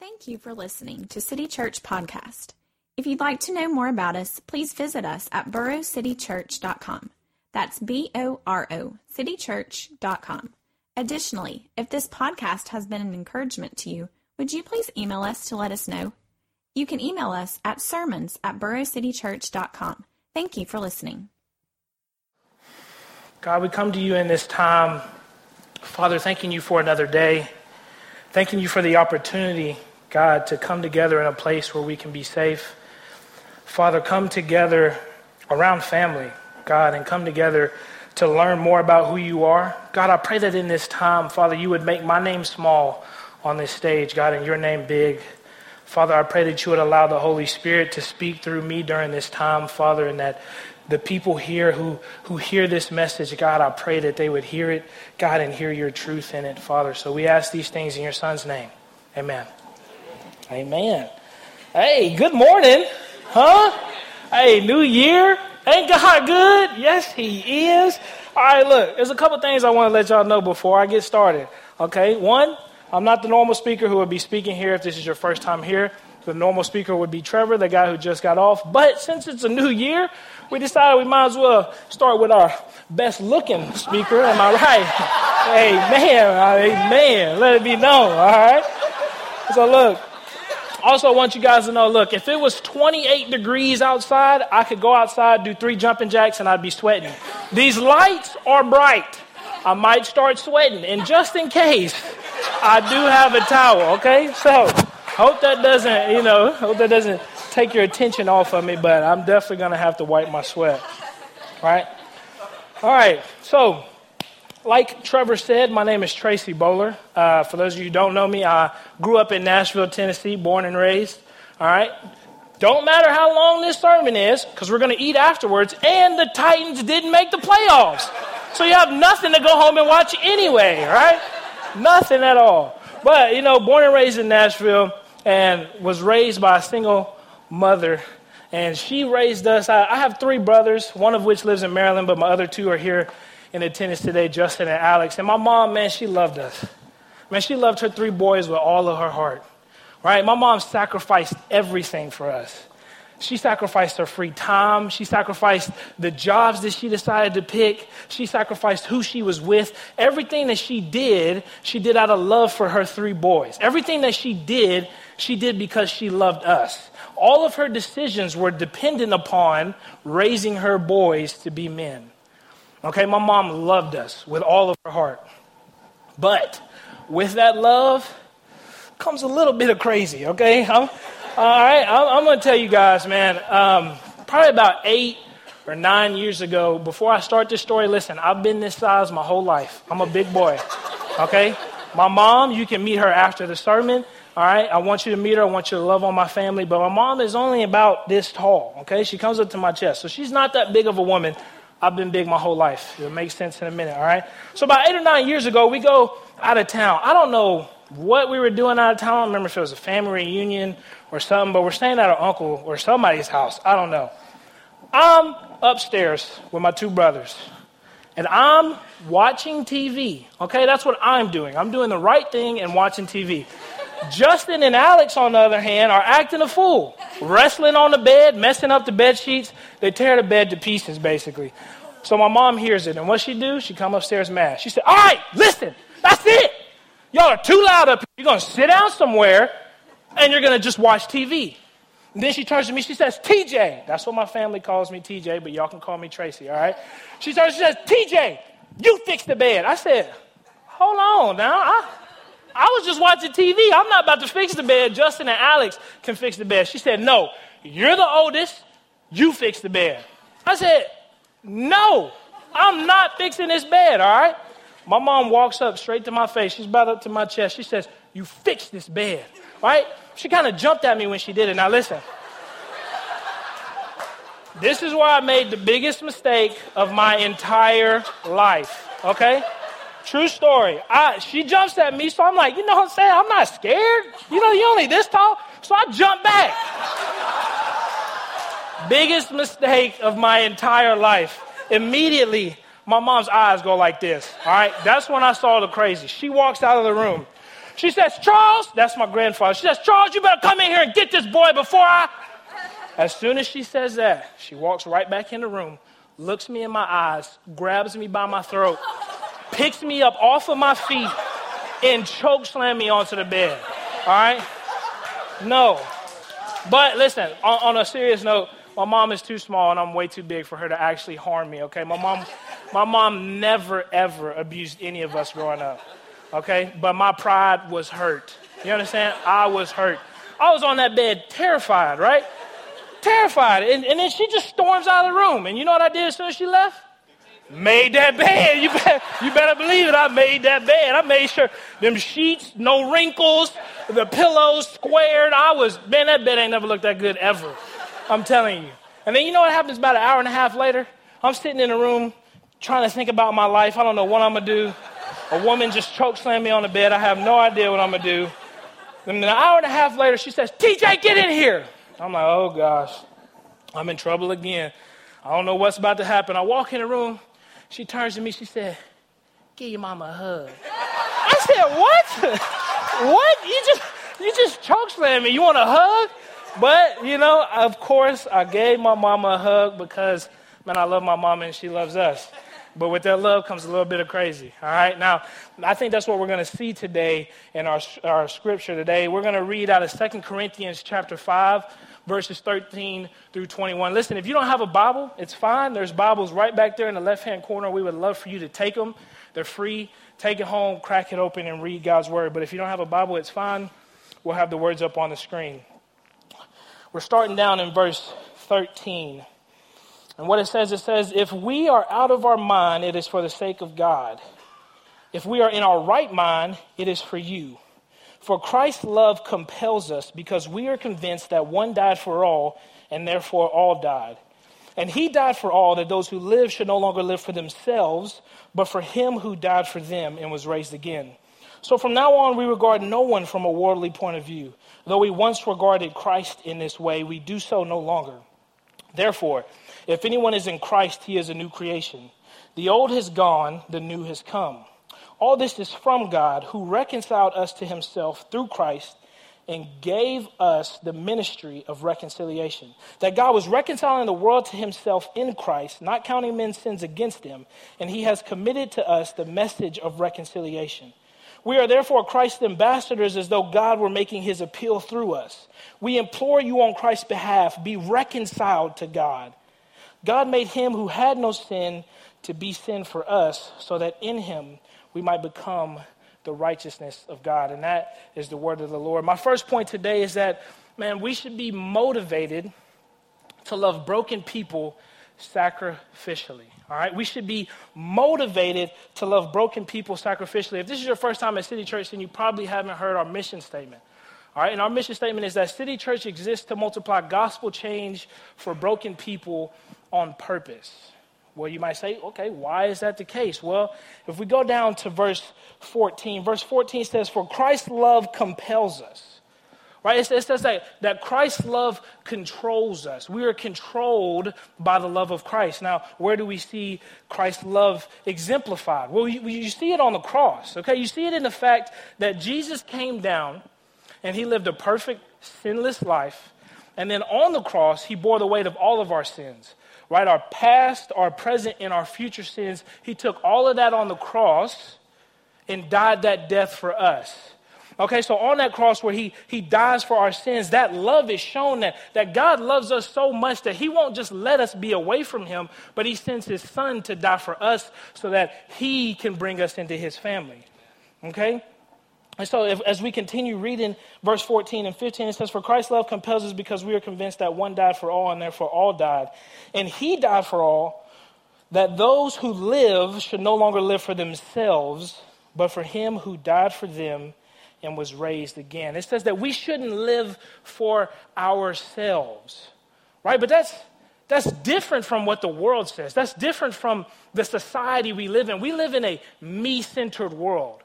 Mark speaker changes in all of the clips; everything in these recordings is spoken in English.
Speaker 1: Thank you for listening to City Church Podcast. If you'd like to know more about us, please visit us at borocitychurch.com. That's B O R O, citychurch.com. Additionally, if this podcast has been an encouragement to you, would you please email us to let us know? You can email us at sermons at borocitychurch.com. Thank you for listening.
Speaker 2: God, we come to you in this time, Father, thanking you for another day, thanking you for the opportunity God, to come together in a place where we can be safe. Father, come together around family, God, and come together to learn more about who you are. God, I pray that in this time, Father, you would make my name small on this stage, God, and your name big. Father, I pray that you would allow the Holy Spirit to speak through me during this time, Father, and that the people here who, who hear this message, God, I pray that they would hear it, God, and hear your truth in it, Father. So we ask these things in your Son's name. Amen. Amen. Hey, good morning. Huh? Hey, new year. Ain't God good? Yes, He is. All right, look, there's a couple things I want to let y'all know before I get started. Okay, one, I'm not the normal speaker who would be speaking here if this is your first time here. The normal speaker would be Trevor, the guy who just got off. But since it's a new year, we decided we might as well start with our best looking speaker. Am I right? amen. Amen. Let it be known. All right. So look, also, I want you guys to know look, if it was 28 degrees outside, I could go outside, do three jumping jacks, and I'd be sweating. These lights are bright. I might start sweating. And just in case, I do have a towel, okay? So, hope that doesn't, you know, hope that doesn't take your attention off of me, but I'm definitely going to have to wipe my sweat. right? All right, so like Trevor said, my name is Tracy Bowler. Uh, for those of you who don't know me, I grew up in Nashville, Tennessee, born and raised. All right? Don't matter how long this sermon is, because we're going to eat afterwards, and the Titans didn't make the playoffs. So you have nothing to go home and watch anyway, right? Nothing at all. But, you know, born and raised in Nashville and was raised by a single mother. And she raised us. I, I have three brothers, one of which lives in Maryland, but my other two are here in attendance today, Justin and Alex. And my mom, man, she loved us. Man, she loved her three boys with all of her heart. Right? My mom sacrificed everything for us. She sacrificed her free time. She sacrificed the jobs that she decided to pick. She sacrificed who she was with. Everything that she did, she did out of love for her three boys. Everything that she did, she did because she loved us. All of her decisions were dependent upon raising her boys to be men. Okay, my mom loved us with all of her heart. But with that love comes a little bit of crazy, okay? I'm, all right, I'm, I'm going to tell you guys, man, um, probably about eight or nine years ago, before I start this story, listen, I've been this size my whole life. I'm a big boy, okay? My mom, you can meet her after the sermon. All right, I want you to meet her. I want you to love on my family. But my mom is only about this tall, okay? She comes up to my chest. So she's not that big of a woman. I've been big my whole life. It'll make sense in a minute, all right? So about eight or nine years ago, we go out of town. I don't know what we were doing out of town. I don't remember if it was a family reunion or something, but we're staying at an uncle or somebody's house. I don't know. I'm upstairs with my two brothers, and I'm watching TV. Okay, that's what I'm doing. I'm doing the right thing and watching TV. Justin and Alex, on the other hand, are acting a fool, wrestling on the bed, messing up the bed sheets. They tear the bed to pieces, basically. So my mom hears it, and what she do? She come upstairs mad. She said, "All right, listen, that's it. Y'all are too loud up here. You're gonna sit down somewhere, and you're gonna just watch TV." And then she turns to me. She says, "TJ." That's what my family calls me, TJ, but y'all can call me Tracy. All right? She turns. She says, "TJ, you fix the bed." I said, "Hold on now." I, I was just watching TV. I'm not about to fix the bed. Justin and Alex can fix the bed. She said, No, you're the oldest. You fix the bed. I said, No, I'm not fixing this bed, all right? My mom walks up straight to my face. She's about up to my chest. She says, You fix this bed, right? She kind of jumped at me when she did it. Now, listen. This is where I made the biggest mistake of my entire life, okay? True story. I, she jumps at me, so I'm like, you know what I'm saying? I'm not scared. You know, you're only this tall. So I jump back. Biggest mistake of my entire life. Immediately, my mom's eyes go like this. All right. That's when I saw the crazy. She walks out of the room. She says, Charles, that's my grandfather. She says, Charles, you better come in here and get this boy before I. As soon as she says that, she walks right back in the room, looks me in my eyes, grabs me by my throat, picks me up off of my feet, and choke slam me onto the bed. All right? No. But listen, on, on, a serious note, my mom is too small and I'm way too big for her to actually harm me, okay? My mom, my mom never, ever abused any of us growing up, okay? But my pride was hurt. You understand? I was hurt. I was on that bed terrified, right? Terrified. And, and then she just storms out of the room. And you know what I did as soon as she left? Made that bed. You better, you better believe it. I made that bed. I made sure them sheets, no wrinkles, the pillows squared. I was, man, that bed ain't never looked that good ever. I'm telling you. And then you know what happens about an hour and a half later? I'm sitting in a room trying to think about my life. I don't know what I'm going to do. A woman just choke slammed me on the bed. I have no idea what I'm going to do. And then an hour and a half later, she says, TJ, get in here. I'm like, oh gosh, I'm in trouble again. I don't know what's about to happen. I walk in the room. She turns to me. She said, give your mama a hug. I said, what? what? You just, you just choke slammed me. You want a hug? But, you know, of course, I gave my mama a hug because, man, I love my mama and she loves us. But with that love comes a little bit of crazy. All right. Now, I think that's what we're going to see today in our, our scripture today. We're going to read out of Second Corinthians chapter 5, verses 13 through 21. Listen, if you don't have a Bible, it's fine. There's Bibles right back there in the left hand corner. We would love for you to take them. They're free. Take it home, crack it open, and read God's word. But if you don't have a Bible, it's fine. We'll have the words up on the screen. We're starting down in verse 13. And what it says, it says, If we are out of our mind, it is for the sake of God. If we are in our right mind, it is for you. For Christ's love compels us because we are convinced that one died for all, and therefore all died. And he died for all, that those who live should no longer live for themselves, but for him who died for them and was raised again. So from now on, we regard no one from a worldly point of view. Though we once regarded Christ in this way, we do so no longer. Therefore, if anyone is in Christ, he is a new creation. The old has gone, the new has come. All this is from God, who reconciled us to himself through Christ and gave us the ministry of reconciliation. That God was reconciling the world to himself in Christ, not counting men's sins against them, and he has committed to us the message of reconciliation. We are therefore Christ's ambassadors as though God were making his appeal through us. We implore you on Christ's behalf, be reconciled to God. God made him who had no sin to be sin for us, so that in him we might become the righteousness of God. And that is the word of the Lord. My first point today is that, man, we should be motivated to love broken people sacrificially. All right? We should be motivated to love broken people sacrificially. If this is your first time at City Church, then you probably haven't heard our mission statement. All right, and our mission statement is that City Church exists to multiply gospel change for broken people on purpose. Well, you might say, okay, why is that the case? Well, if we go down to verse 14, verse 14 says, For Christ's love compels us. Right? It says that, that Christ's love controls us. We are controlled by the love of Christ. Now, where do we see Christ's love exemplified? Well, you, you see it on the cross, okay? You see it in the fact that Jesus came down and he lived a perfect, sinless life. And then on the cross, he bore the weight of all of our sins, right? Our past, our present, and our future sins. He took all of that on the cross and died that death for us. Okay, so on that cross where he, he dies for our sins, that love is shown that, that God loves us so much that he won't just let us be away from him, but he sends his son to die for us so that he can bring us into his family. Okay? And so, if, as we continue reading verse 14 and 15, it says, For Christ's love compels us because we are convinced that one died for all, and therefore all died. And he died for all, that those who live should no longer live for themselves, but for him who died for them and was raised again. It says that we shouldn't live for ourselves, right? But that's, that's different from what the world says. That's different from the society we live in. We live in a me centered world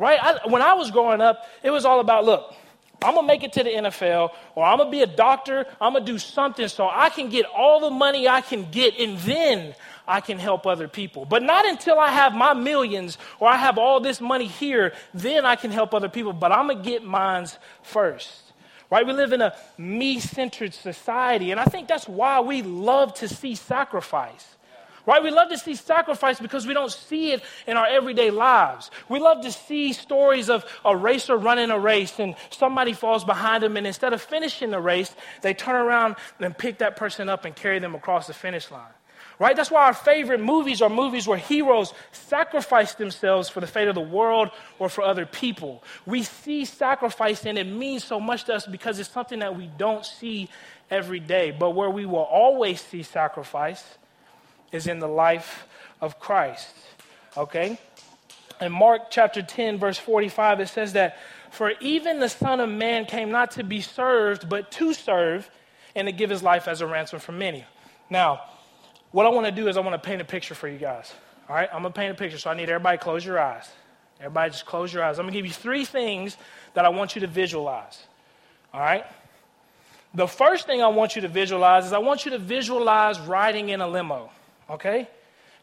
Speaker 2: right? I, when I was growing up, it was all about look, I'm gonna make it to the NFL, or I'm gonna be a doctor, I'm gonna do something so I can get all the money I can get, and then I can help other people. But not until I have my millions or I have all this money here, then I can help other people. But I'm gonna get mines first. Right? We live in a me centered society, and I think that's why we love to see sacrifice. Right? We love to see sacrifice because we don't see it in our everyday lives. We love to see stories of a racer running a race and somebody falls behind them, and instead of finishing the race, they turn around and pick that person up and carry them across the finish line. Right? That's why our favorite movies are movies where heroes sacrifice themselves for the fate of the world or for other people. We see sacrifice and it means so much to us because it's something that we don't see every day. But where we will always see sacrifice is in the life of Christ. Okay? In Mark chapter 10, verse 45, it says that, For even the Son of Man came not to be served, but to serve, and to give his life as a ransom for many. Now, what I want to do is I want to paint a picture for you guys. All right? I'm going to paint a picture, so I need everybody close your eyes. Everybody just close your eyes. I'm going to give you three things that I want you to visualize. All right? The first thing I want you to visualize is I want you to visualize riding in a limo okay?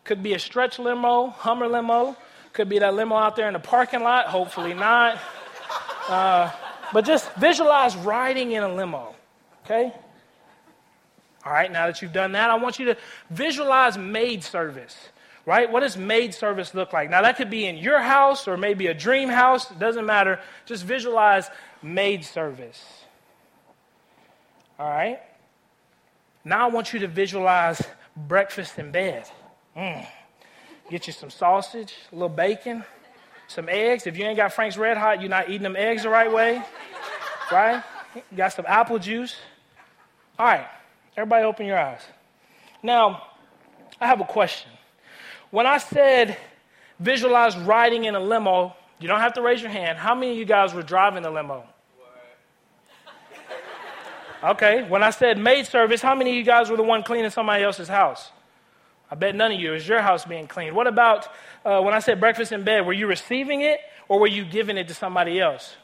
Speaker 2: Could be a stretch limo, Hummer limo. Could be that limo out there in the parking lot. Hopefully not. Uh, but just visualize riding in a limo, okay? All right, now that you've done that, I want you to visualize maid service, right? What does maid service look like? Now, that could be in your house or maybe a dream house. It doesn't matter. Just visualize maid service. All right? Now, I want you to visualize breakfast in bed. Mm. Get you some sausage, a little bacon, some eggs. If you ain't got Frank's Red Hot, you're not eating them eggs the right way, right? Got some apple juice. All right, everybody open your eyes. Now, I have a question. When I said visualize riding in a limo, you don't have to raise your hand. How many of you guys were driving the limo? Okay, when I said maid service, how many of you guys were the one cleaning somebody else's house? I bet none of you. Is your house being cleaned. What about uh, when I said breakfast in bed? Were you receiving it or were you giving it to somebody else?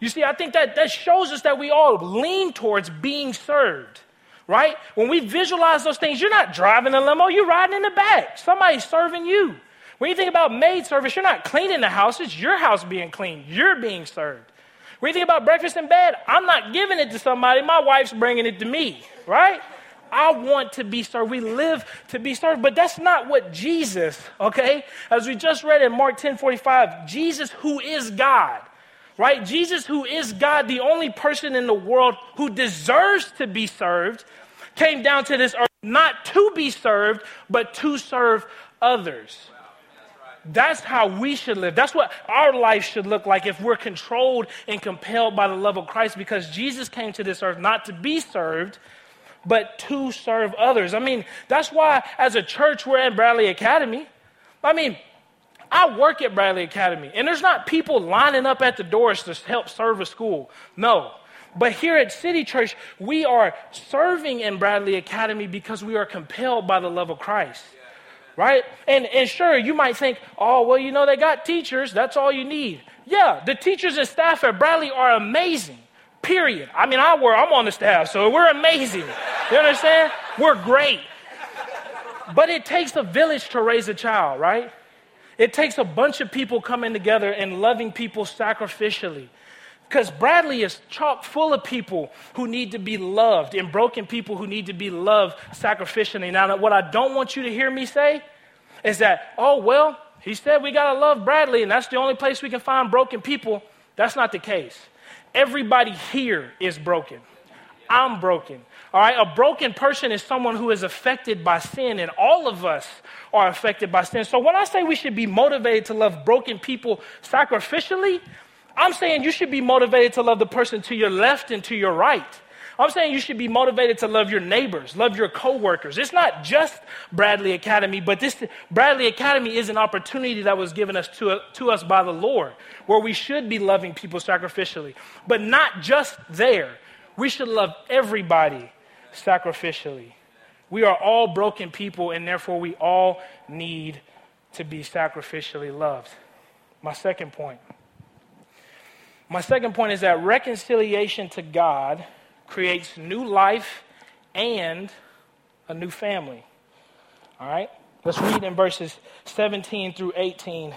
Speaker 2: You see, I think that, that shows us that we all lean towards being served, right? When we visualize those things, you're not driving a limo, you're riding in the back. Somebody's serving you. When you think about maid service, you're not cleaning the house, it's your house being cleaned. You're being served. When you think about breakfast in bed, I'm not giving it to somebody, my wife's bringing it to me, right? I want to be served. We live to be served, but that's not what Jesus, okay? As we just read in Mark 10 45, Jesus, who is God, right? Jesus, who is God, the only person in the world who deserves to be served, came down to this earth not to be served, but to serve others. That's how we should live. That's what our life should look like if we're controlled and compelled by the love of Christ because Jesus came to this earth not to be served, but to serve others. I mean, that's why as a church we're at Bradley Academy. I mean, I work at Bradley Academy, and there's not people lining up at the doors to help serve a school. No. But here at City Church, we are serving in Bradley Academy because we are compelled by the love of Christ right? And, and sure, you might think, oh, well, you know, they got teachers. That's all you need. Yeah, the teachers and staff at Bradley are amazing, period. I mean, I work, I'm on the staff, so we're amazing. You understand? We're great. But it takes a village to raise a child, right? It takes a bunch of people coming together and loving people sacrificially. Because Bradley is chock full of people who need to be loved and broken people who need to be loved sacrificially. Now, what I don't want you to hear me say is that, oh, well, he said we got to love Bradley and that's the only place we can find broken people. That's not the case. Everybody here is broken. I'm broken. All right, a broken person is someone who is affected by sin, and all of us are affected by sin. So when I say we should be motivated to love broken people sacrificially, I'm saying you should be motivated to love the person to your left and to your right. I'm saying you should be motivated to love your neighbors, love your coworkers. It's not just Bradley Academy, but this Bradley Academy is an opportunity that was given us to, to us by the Lord, where we should be loving people sacrificially. But not just there. We should love everybody sacrificially. We are all broken people, and therefore we all need to be sacrificially loved. My second point My second point is that reconciliation to God creates new life and a new family. All right? Let's read in verses 17 through 18.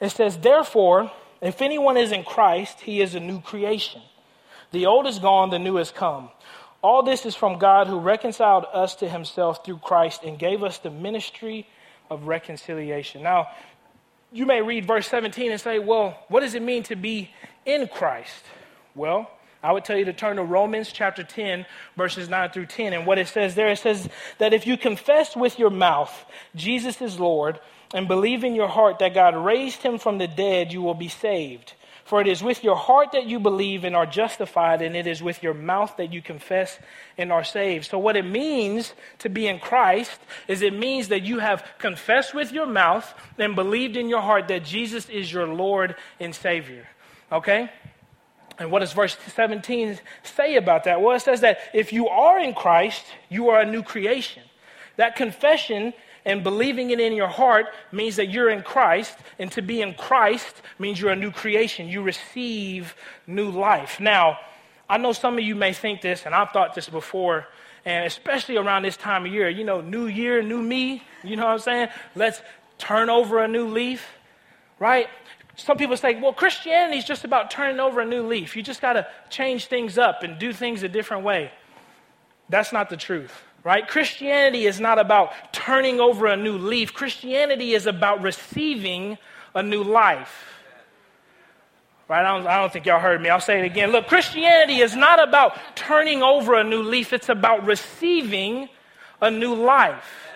Speaker 2: It says, Therefore, if anyone is in Christ, he is a new creation. The old is gone, the new has come. All this is from God who reconciled us to himself through Christ and gave us the ministry of reconciliation. Now, you may read verse 17 and say, well, what does it mean to be in Christ? Well, I would tell you to turn to Romans chapter 10, verses 9 through 10. And what it says there, it says that if you confess with your mouth Jesus is Lord and believe in your heart that God raised him from the dead, you will be saved. For it is with your heart that you believe and are justified, and it is with your mouth that you confess and are saved. So, what it means to be in Christ is it means that you have confessed with your mouth and believed in your heart that Jesus is your Lord and Savior. Okay? And what does verse 17 say about that? Well, it says that if you are in Christ, you are a new creation. That confession and believing it in your heart means that you're in Christ, and to be in Christ means you're a new creation. You receive new life. Now, I know some of you may think this, and I've thought this before, and especially around this time of year, you know, new year, new me, you know what I'm saying? Let's turn over a new leaf, right? Some people say, well, Christianity is just about turning over a new leaf. You just got to change things up and do things a different way. That's not the truth right? Christianity is not about turning over a new leaf, Christianity is about receiving a new life. Right? I don't, I don't think y'all heard me. I'll say it again. Look, Christianity is not about turning over a new leaf, it's about receiving a new life.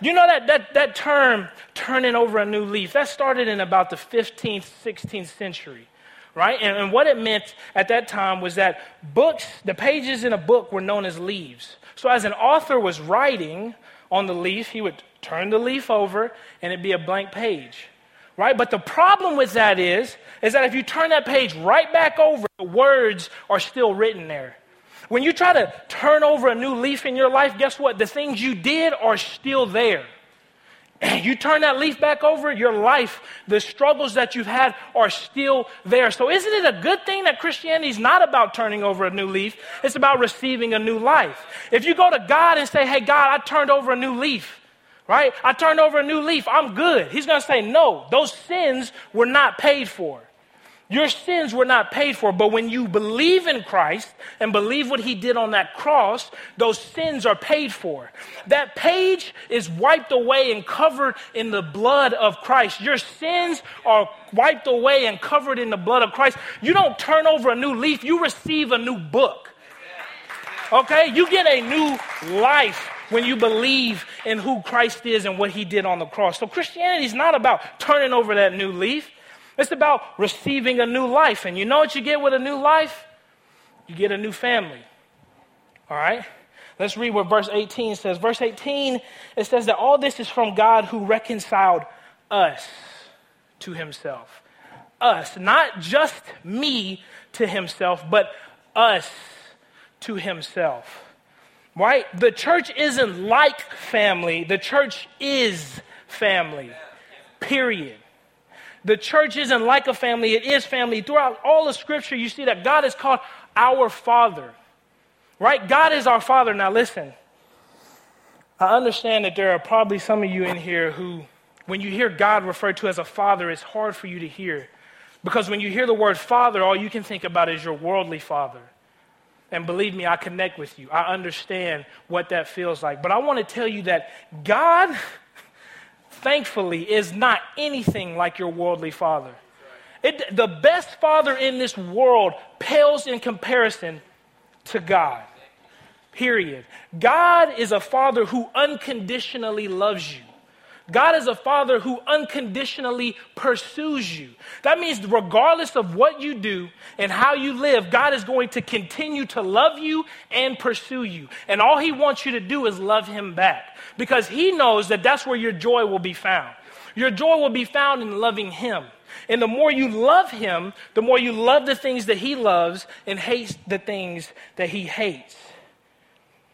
Speaker 2: You know that, that, that term, turning over a new leaf, that started in about the 15th, 16th century right? And, and, what it meant at that time was that books, the pages in a book were known as leaves. So as an author was writing on the leaf, he would turn the leaf over and it'd be a blank page. Right? But the problem with that is, is that if you turn that page right back over, the words are still written there. When you try to turn over a new leaf in your life, guess what? The things you did are still there. you turn that leaf back over, your life, the struggles that you've had are still there. So, isn't it a good thing that Christianity is not about turning over a new leaf? It's about receiving a new life. If you go to God and say, Hey, God, I turned over a new leaf, right? I turned over a new leaf, I'm good. He's going to say, No, those sins were not paid for. Your sins were not paid for, but when you believe in Christ and believe what he did on that cross, those sins are paid for. That page is wiped away and covered in the blood of Christ. Your sins are wiped away and covered in the blood of Christ. You don't turn over a new leaf, you receive a new book. Okay? You get a new life when you believe in who Christ is and what he did on the cross. So Christianity is not about turning over that new leaf. It's about receiving a new life. And you know what you get with a new life? You get a new family. All right? Let's read what verse 18 says. Verse 18, it says that all this is from God who reconciled us to himself. Us, not just me to himself, but us to himself. Right? The church isn't like family, the church is family. Period. The church isn't like a family, it is family. Throughout all of Scripture, you see that God is called our Father. Right? God is our Father. Now, listen, I understand that there are probably some of you in here who, when you hear God referred to as a Father, it's hard for you to hear. Because when you hear the word Father, all you can think about is your worldly Father. And believe me, I connect with you. I understand what that feels like. But I want to tell you that God thankfully, is not anything like your worldly father. It, the best father in this world pales in comparison to God. Period. God is a father who unconditionally loves you. God is a father who unconditionally pursues you. That means, regardless of what you do and how you live, God is going to continue to love you and pursue you. And all He wants you to do is love Him back because He knows that that's where your joy will be found. Your joy will be found in loving Him. And the more you love Him, the more you love the things that He loves and hates the things that He hates.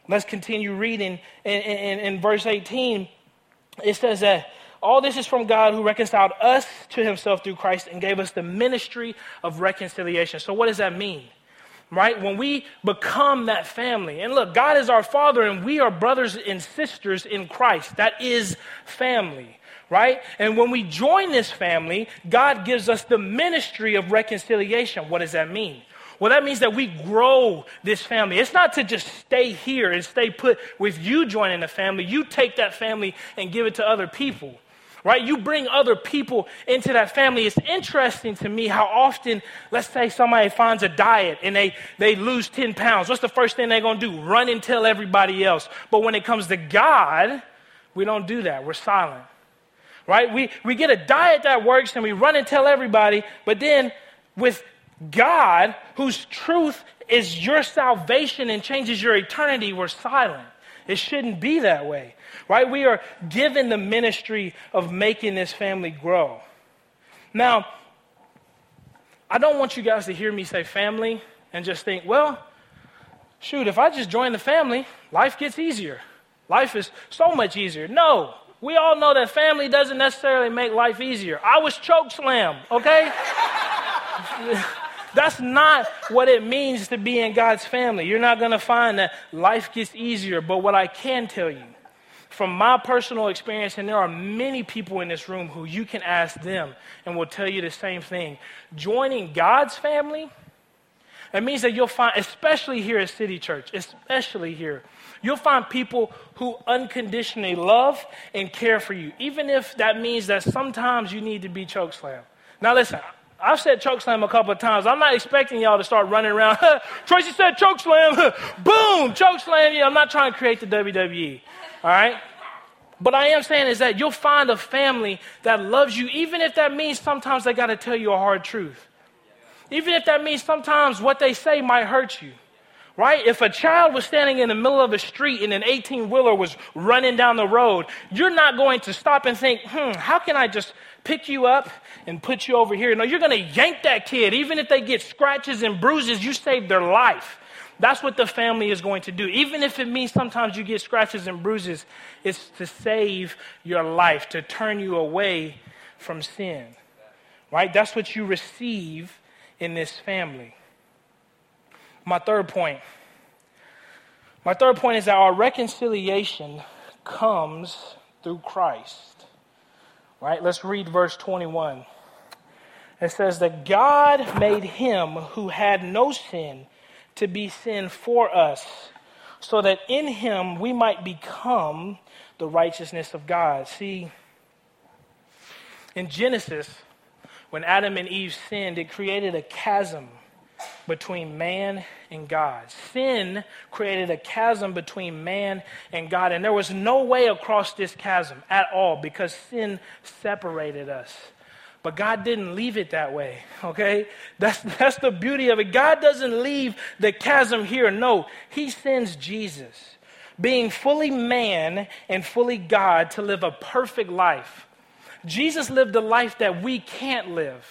Speaker 2: Let's continue reading in, in, in verse 18 it says that All this is from God who reconciled us to himself through Christ and gave us the ministry of reconciliation. So, what does that mean? Right? When we become that family, and look, God is our Father, and we are brothers and sisters in Christ. That is family, right? And when we join this family, God gives us the ministry of reconciliation. What does that mean? Well, that means that we grow this family. It's not to just stay here and stay put with you joining the family. You take that family and give it to other people right? You bring other people into that family. It's interesting to me how often, let's say somebody finds a diet and they, they lose 10 pounds. What's the first thing they're going to do? Run and tell everybody else. But when it comes to God, we don't do that. We're silent, right? We, we get a diet that works and we run and tell everybody. But then with God, whose truth is your salvation and changes your eternity, we're silent. It shouldn't be that way, right? We are given the ministry of making this family grow. Now, I don't want you guys to hear me say family and just think, well, shoot, if I just join the family, life gets easier. Life is so much easier. No, we all know that family doesn't necessarily make life easier. I was choke slam, okay? That's not what it means to be in God's family. You're not going to find that life gets easier. But what I can tell you, from my personal experience, and there are many people in this room who you can ask them and will tell you the same thing. Joining God's family, it means that you'll find, especially here at City Church, especially here, you'll find people who unconditionally love and care for you, even if that means that sometimes you need to be chokeslam. Now, listen, I've said choke slam a couple of times. I'm not expecting y'all to start running around. Tracy said choke slam. Boom, choke slam. Yeah, I'm not trying to create the WWE. All right? But I am saying is that you'll find a family that loves you, even if that means sometimes they got to tell you a hard truth. Even if that means sometimes what they say might hurt you. Right? If a child was standing in the middle of a street and an 18 wheeler was running down the road, you're not going to stop and think, hmm, how can I just pick you up and put you over here. No, you're going to yank that kid. Even if they get scratches and bruises, you saved their life. That's what the family is going to do. Even if it means sometimes you get scratches and bruises, it's to save your life, to turn you away from sin. Right? That's what you receive in this family. My third point. My third point is that our reconciliation comes through Christ. Right? Let's read verse 21. It says that God made him who had no sin to be sin for us, so that in him we might become the righteousness of God. See, in Genesis, when Adam and Eve sinned, it created a chasm between man and God. Sin created a chasm between man and God, and there was no way across this chasm at all because sin separated us. But God didn't leave it that way, okay? That's, that's the beauty of it. God doesn't leave the chasm here. No, He sends Jesus, being fully man and fully God, to live a perfect life. Jesus lived a life that we can't live.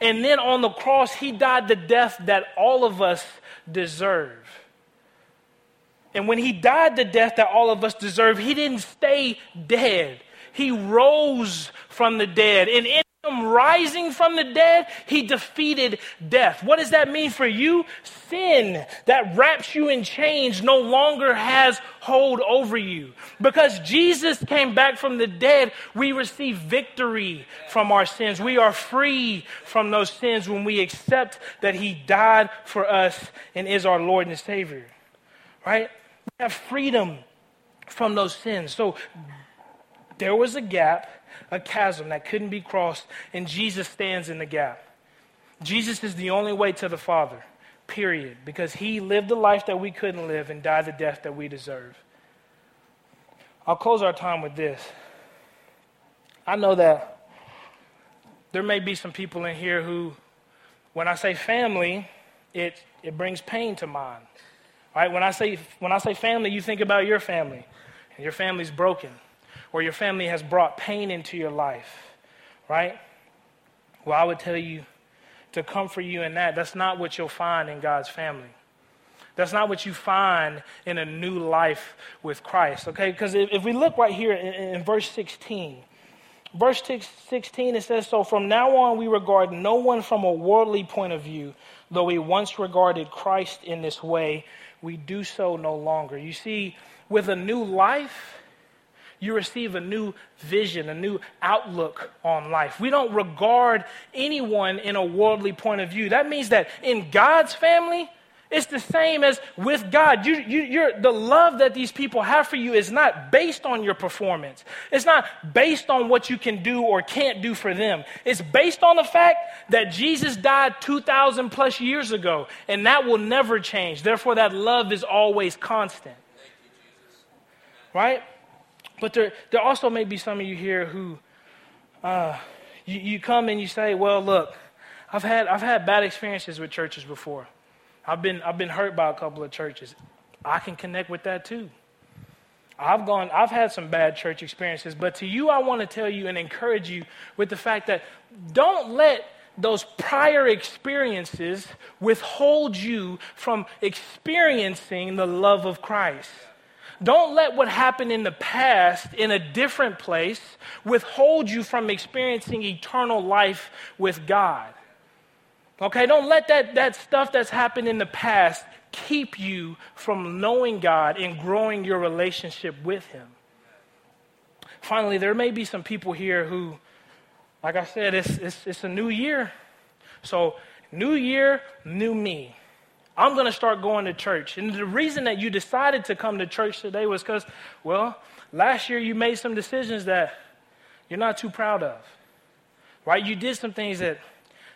Speaker 2: And then on the cross, he died the death that all of us deserve. And when he died the death that all of us deserve, he didn't stay dead. He rose from the dead. And in him rising from the dead, he defeated death. What does that mean for you? Sin that wraps you in chains no longer has hold over you. Because Jesus came back from the dead, we receive victory from our sins. We are free from those sins when we accept that he died for us and is our Lord and Savior. Right? We have freedom from those sins. So there was a gap a chasm that couldn't be crossed, and Jesus stands in the gap. Jesus is the only way to the Father, period, because he lived the life that we couldn't live and died the death that we deserve. I'll close our time with this. I know that there may be some people in here who, when I say family, it, it brings pain to mind. Right? When I say when I say family, you think about your family, and your family's broken or your family has brought pain into your life, right? Well, I would tell you to comfort you in that. That's not what you'll find in God's family. That's not what you find in a new life with Christ, okay? Because if, if, we look right here in, in verse 16, verse 16, it says, So from now on we regard no one from a worldly point of view, though we once regarded Christ in this way, we do so no longer. You see, with a new life, you receive a new vision, a new outlook on life. We don't regard anyone in a worldly point of view. That means that in God's family, it's the same as with God. You, you, the love that these people have for you is not based on your performance. It's not based on what you can do or can't do for them. It's based on the fact that Jesus died 2,000 plus years ago, and that will never change. Therefore, that love is always constant. right? But there, there also may be some of you here who uh, you, you come and you say, well, look, I've had, I've had bad experiences with churches before. I've been, I've been hurt by a couple of churches. I can connect with that too. I've gone, I've had some bad church experiences, but to you, I want to tell you and encourage you with the fact that don't let those prior experiences withhold you from experiencing the love of Christ. Don't let what happened in the past in a different place withhold you from experiencing eternal life with God. Okay, don't let that, that stuff that's happened in the past keep you from knowing God and growing your relationship with Him. Finally, there may be some people here who, like I said, it's, it's, it's a new year. So, new year, new me. I'm going to start going to church. And the reason that you decided to come to church today was because, well, last year you made some decisions that you're not too proud of. Right? You did some things that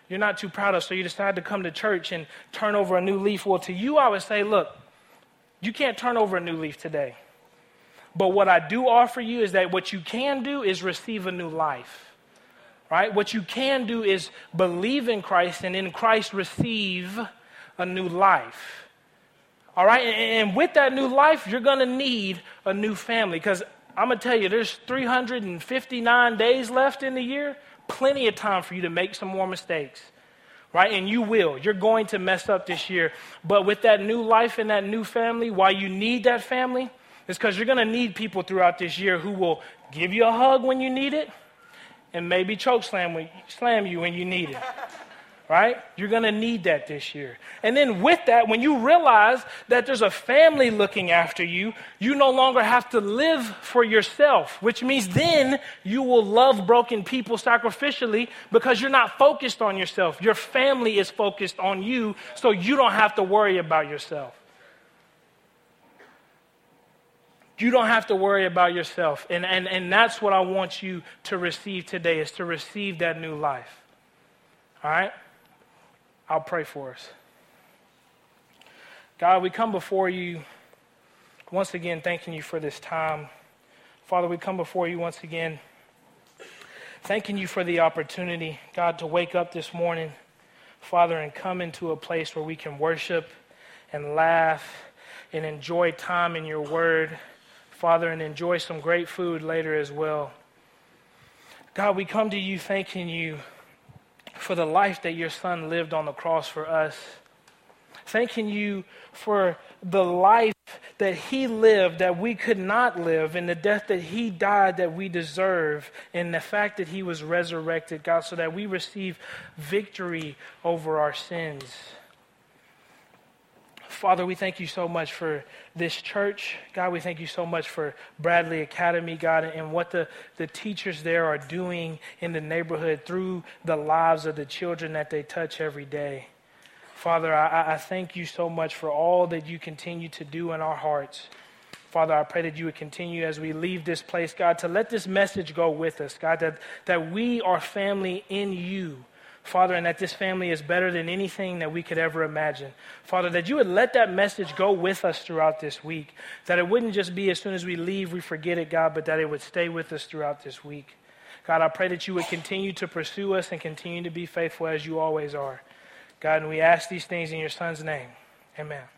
Speaker 2: you're not too proud of, so you decided to come to church and turn over a new leaf. Well, to you, I would say, look, you can't turn over a new leaf today. But what I do offer you is that what you can do is receive a new life. Right? What you can do is believe in Christ and in Christ receive a new life. All right? And, with that new life, you're going to need a new family because I'm going to tell you, there's 359 days left in the year plenty of time for you to make some more mistakes, right? And you will. You're going to mess up this year. But with that new life and that new family, why you need that family is because you're going to need people throughout this year who will give you a hug when you need it and maybe choke slam, when, slam you when you need it right? You're going to need that this year. And then with that, when you realize that there's a family looking after you, you no longer have to live for yourself, which means then you will love broken people sacrificially because you're not focused on yourself. Your family is focused on you, so you don't have to worry about yourself. You don't have to worry about yourself. And, and, and that's what I want you to receive today is to receive that new life. All right? I'll pray for us. God, we come before you once again, thanking you for this time. Father, we come before you once again, thanking you for the opportunity, God, to wake up this morning, Father, and come into a place where we can worship and laugh and enjoy time in your word, Father, and enjoy some great food later as well. God, we come to you thanking you for the life that your son lived on the cross for us. Thanking you for the life that he lived that we could not live, and the death that he died that we deserve, and the fact that he was resurrected, God, so that we receive victory over our sins. Father, we thank you so much for this church. God, we thank you so much for Bradley Academy, God, and what the, the teachers there are doing in the neighborhood through the lives of the children that they touch every day. Father, I, I thank you so much for all that you continue to do in our hearts. Father, I pray that you would continue as we leave this place, God, to let this message go with us, God, that, that we are family in you. Father, and that this family is better than anything that we could ever imagine. Father, that you would let that message go with us throughout this week. That it wouldn't just be as soon as we leave, we forget it, God, but that it would stay with us throughout this week. God, I pray that you would continue to pursue us and continue to be faithful as you always are. God, and we ask these things in your Son's name. Amen.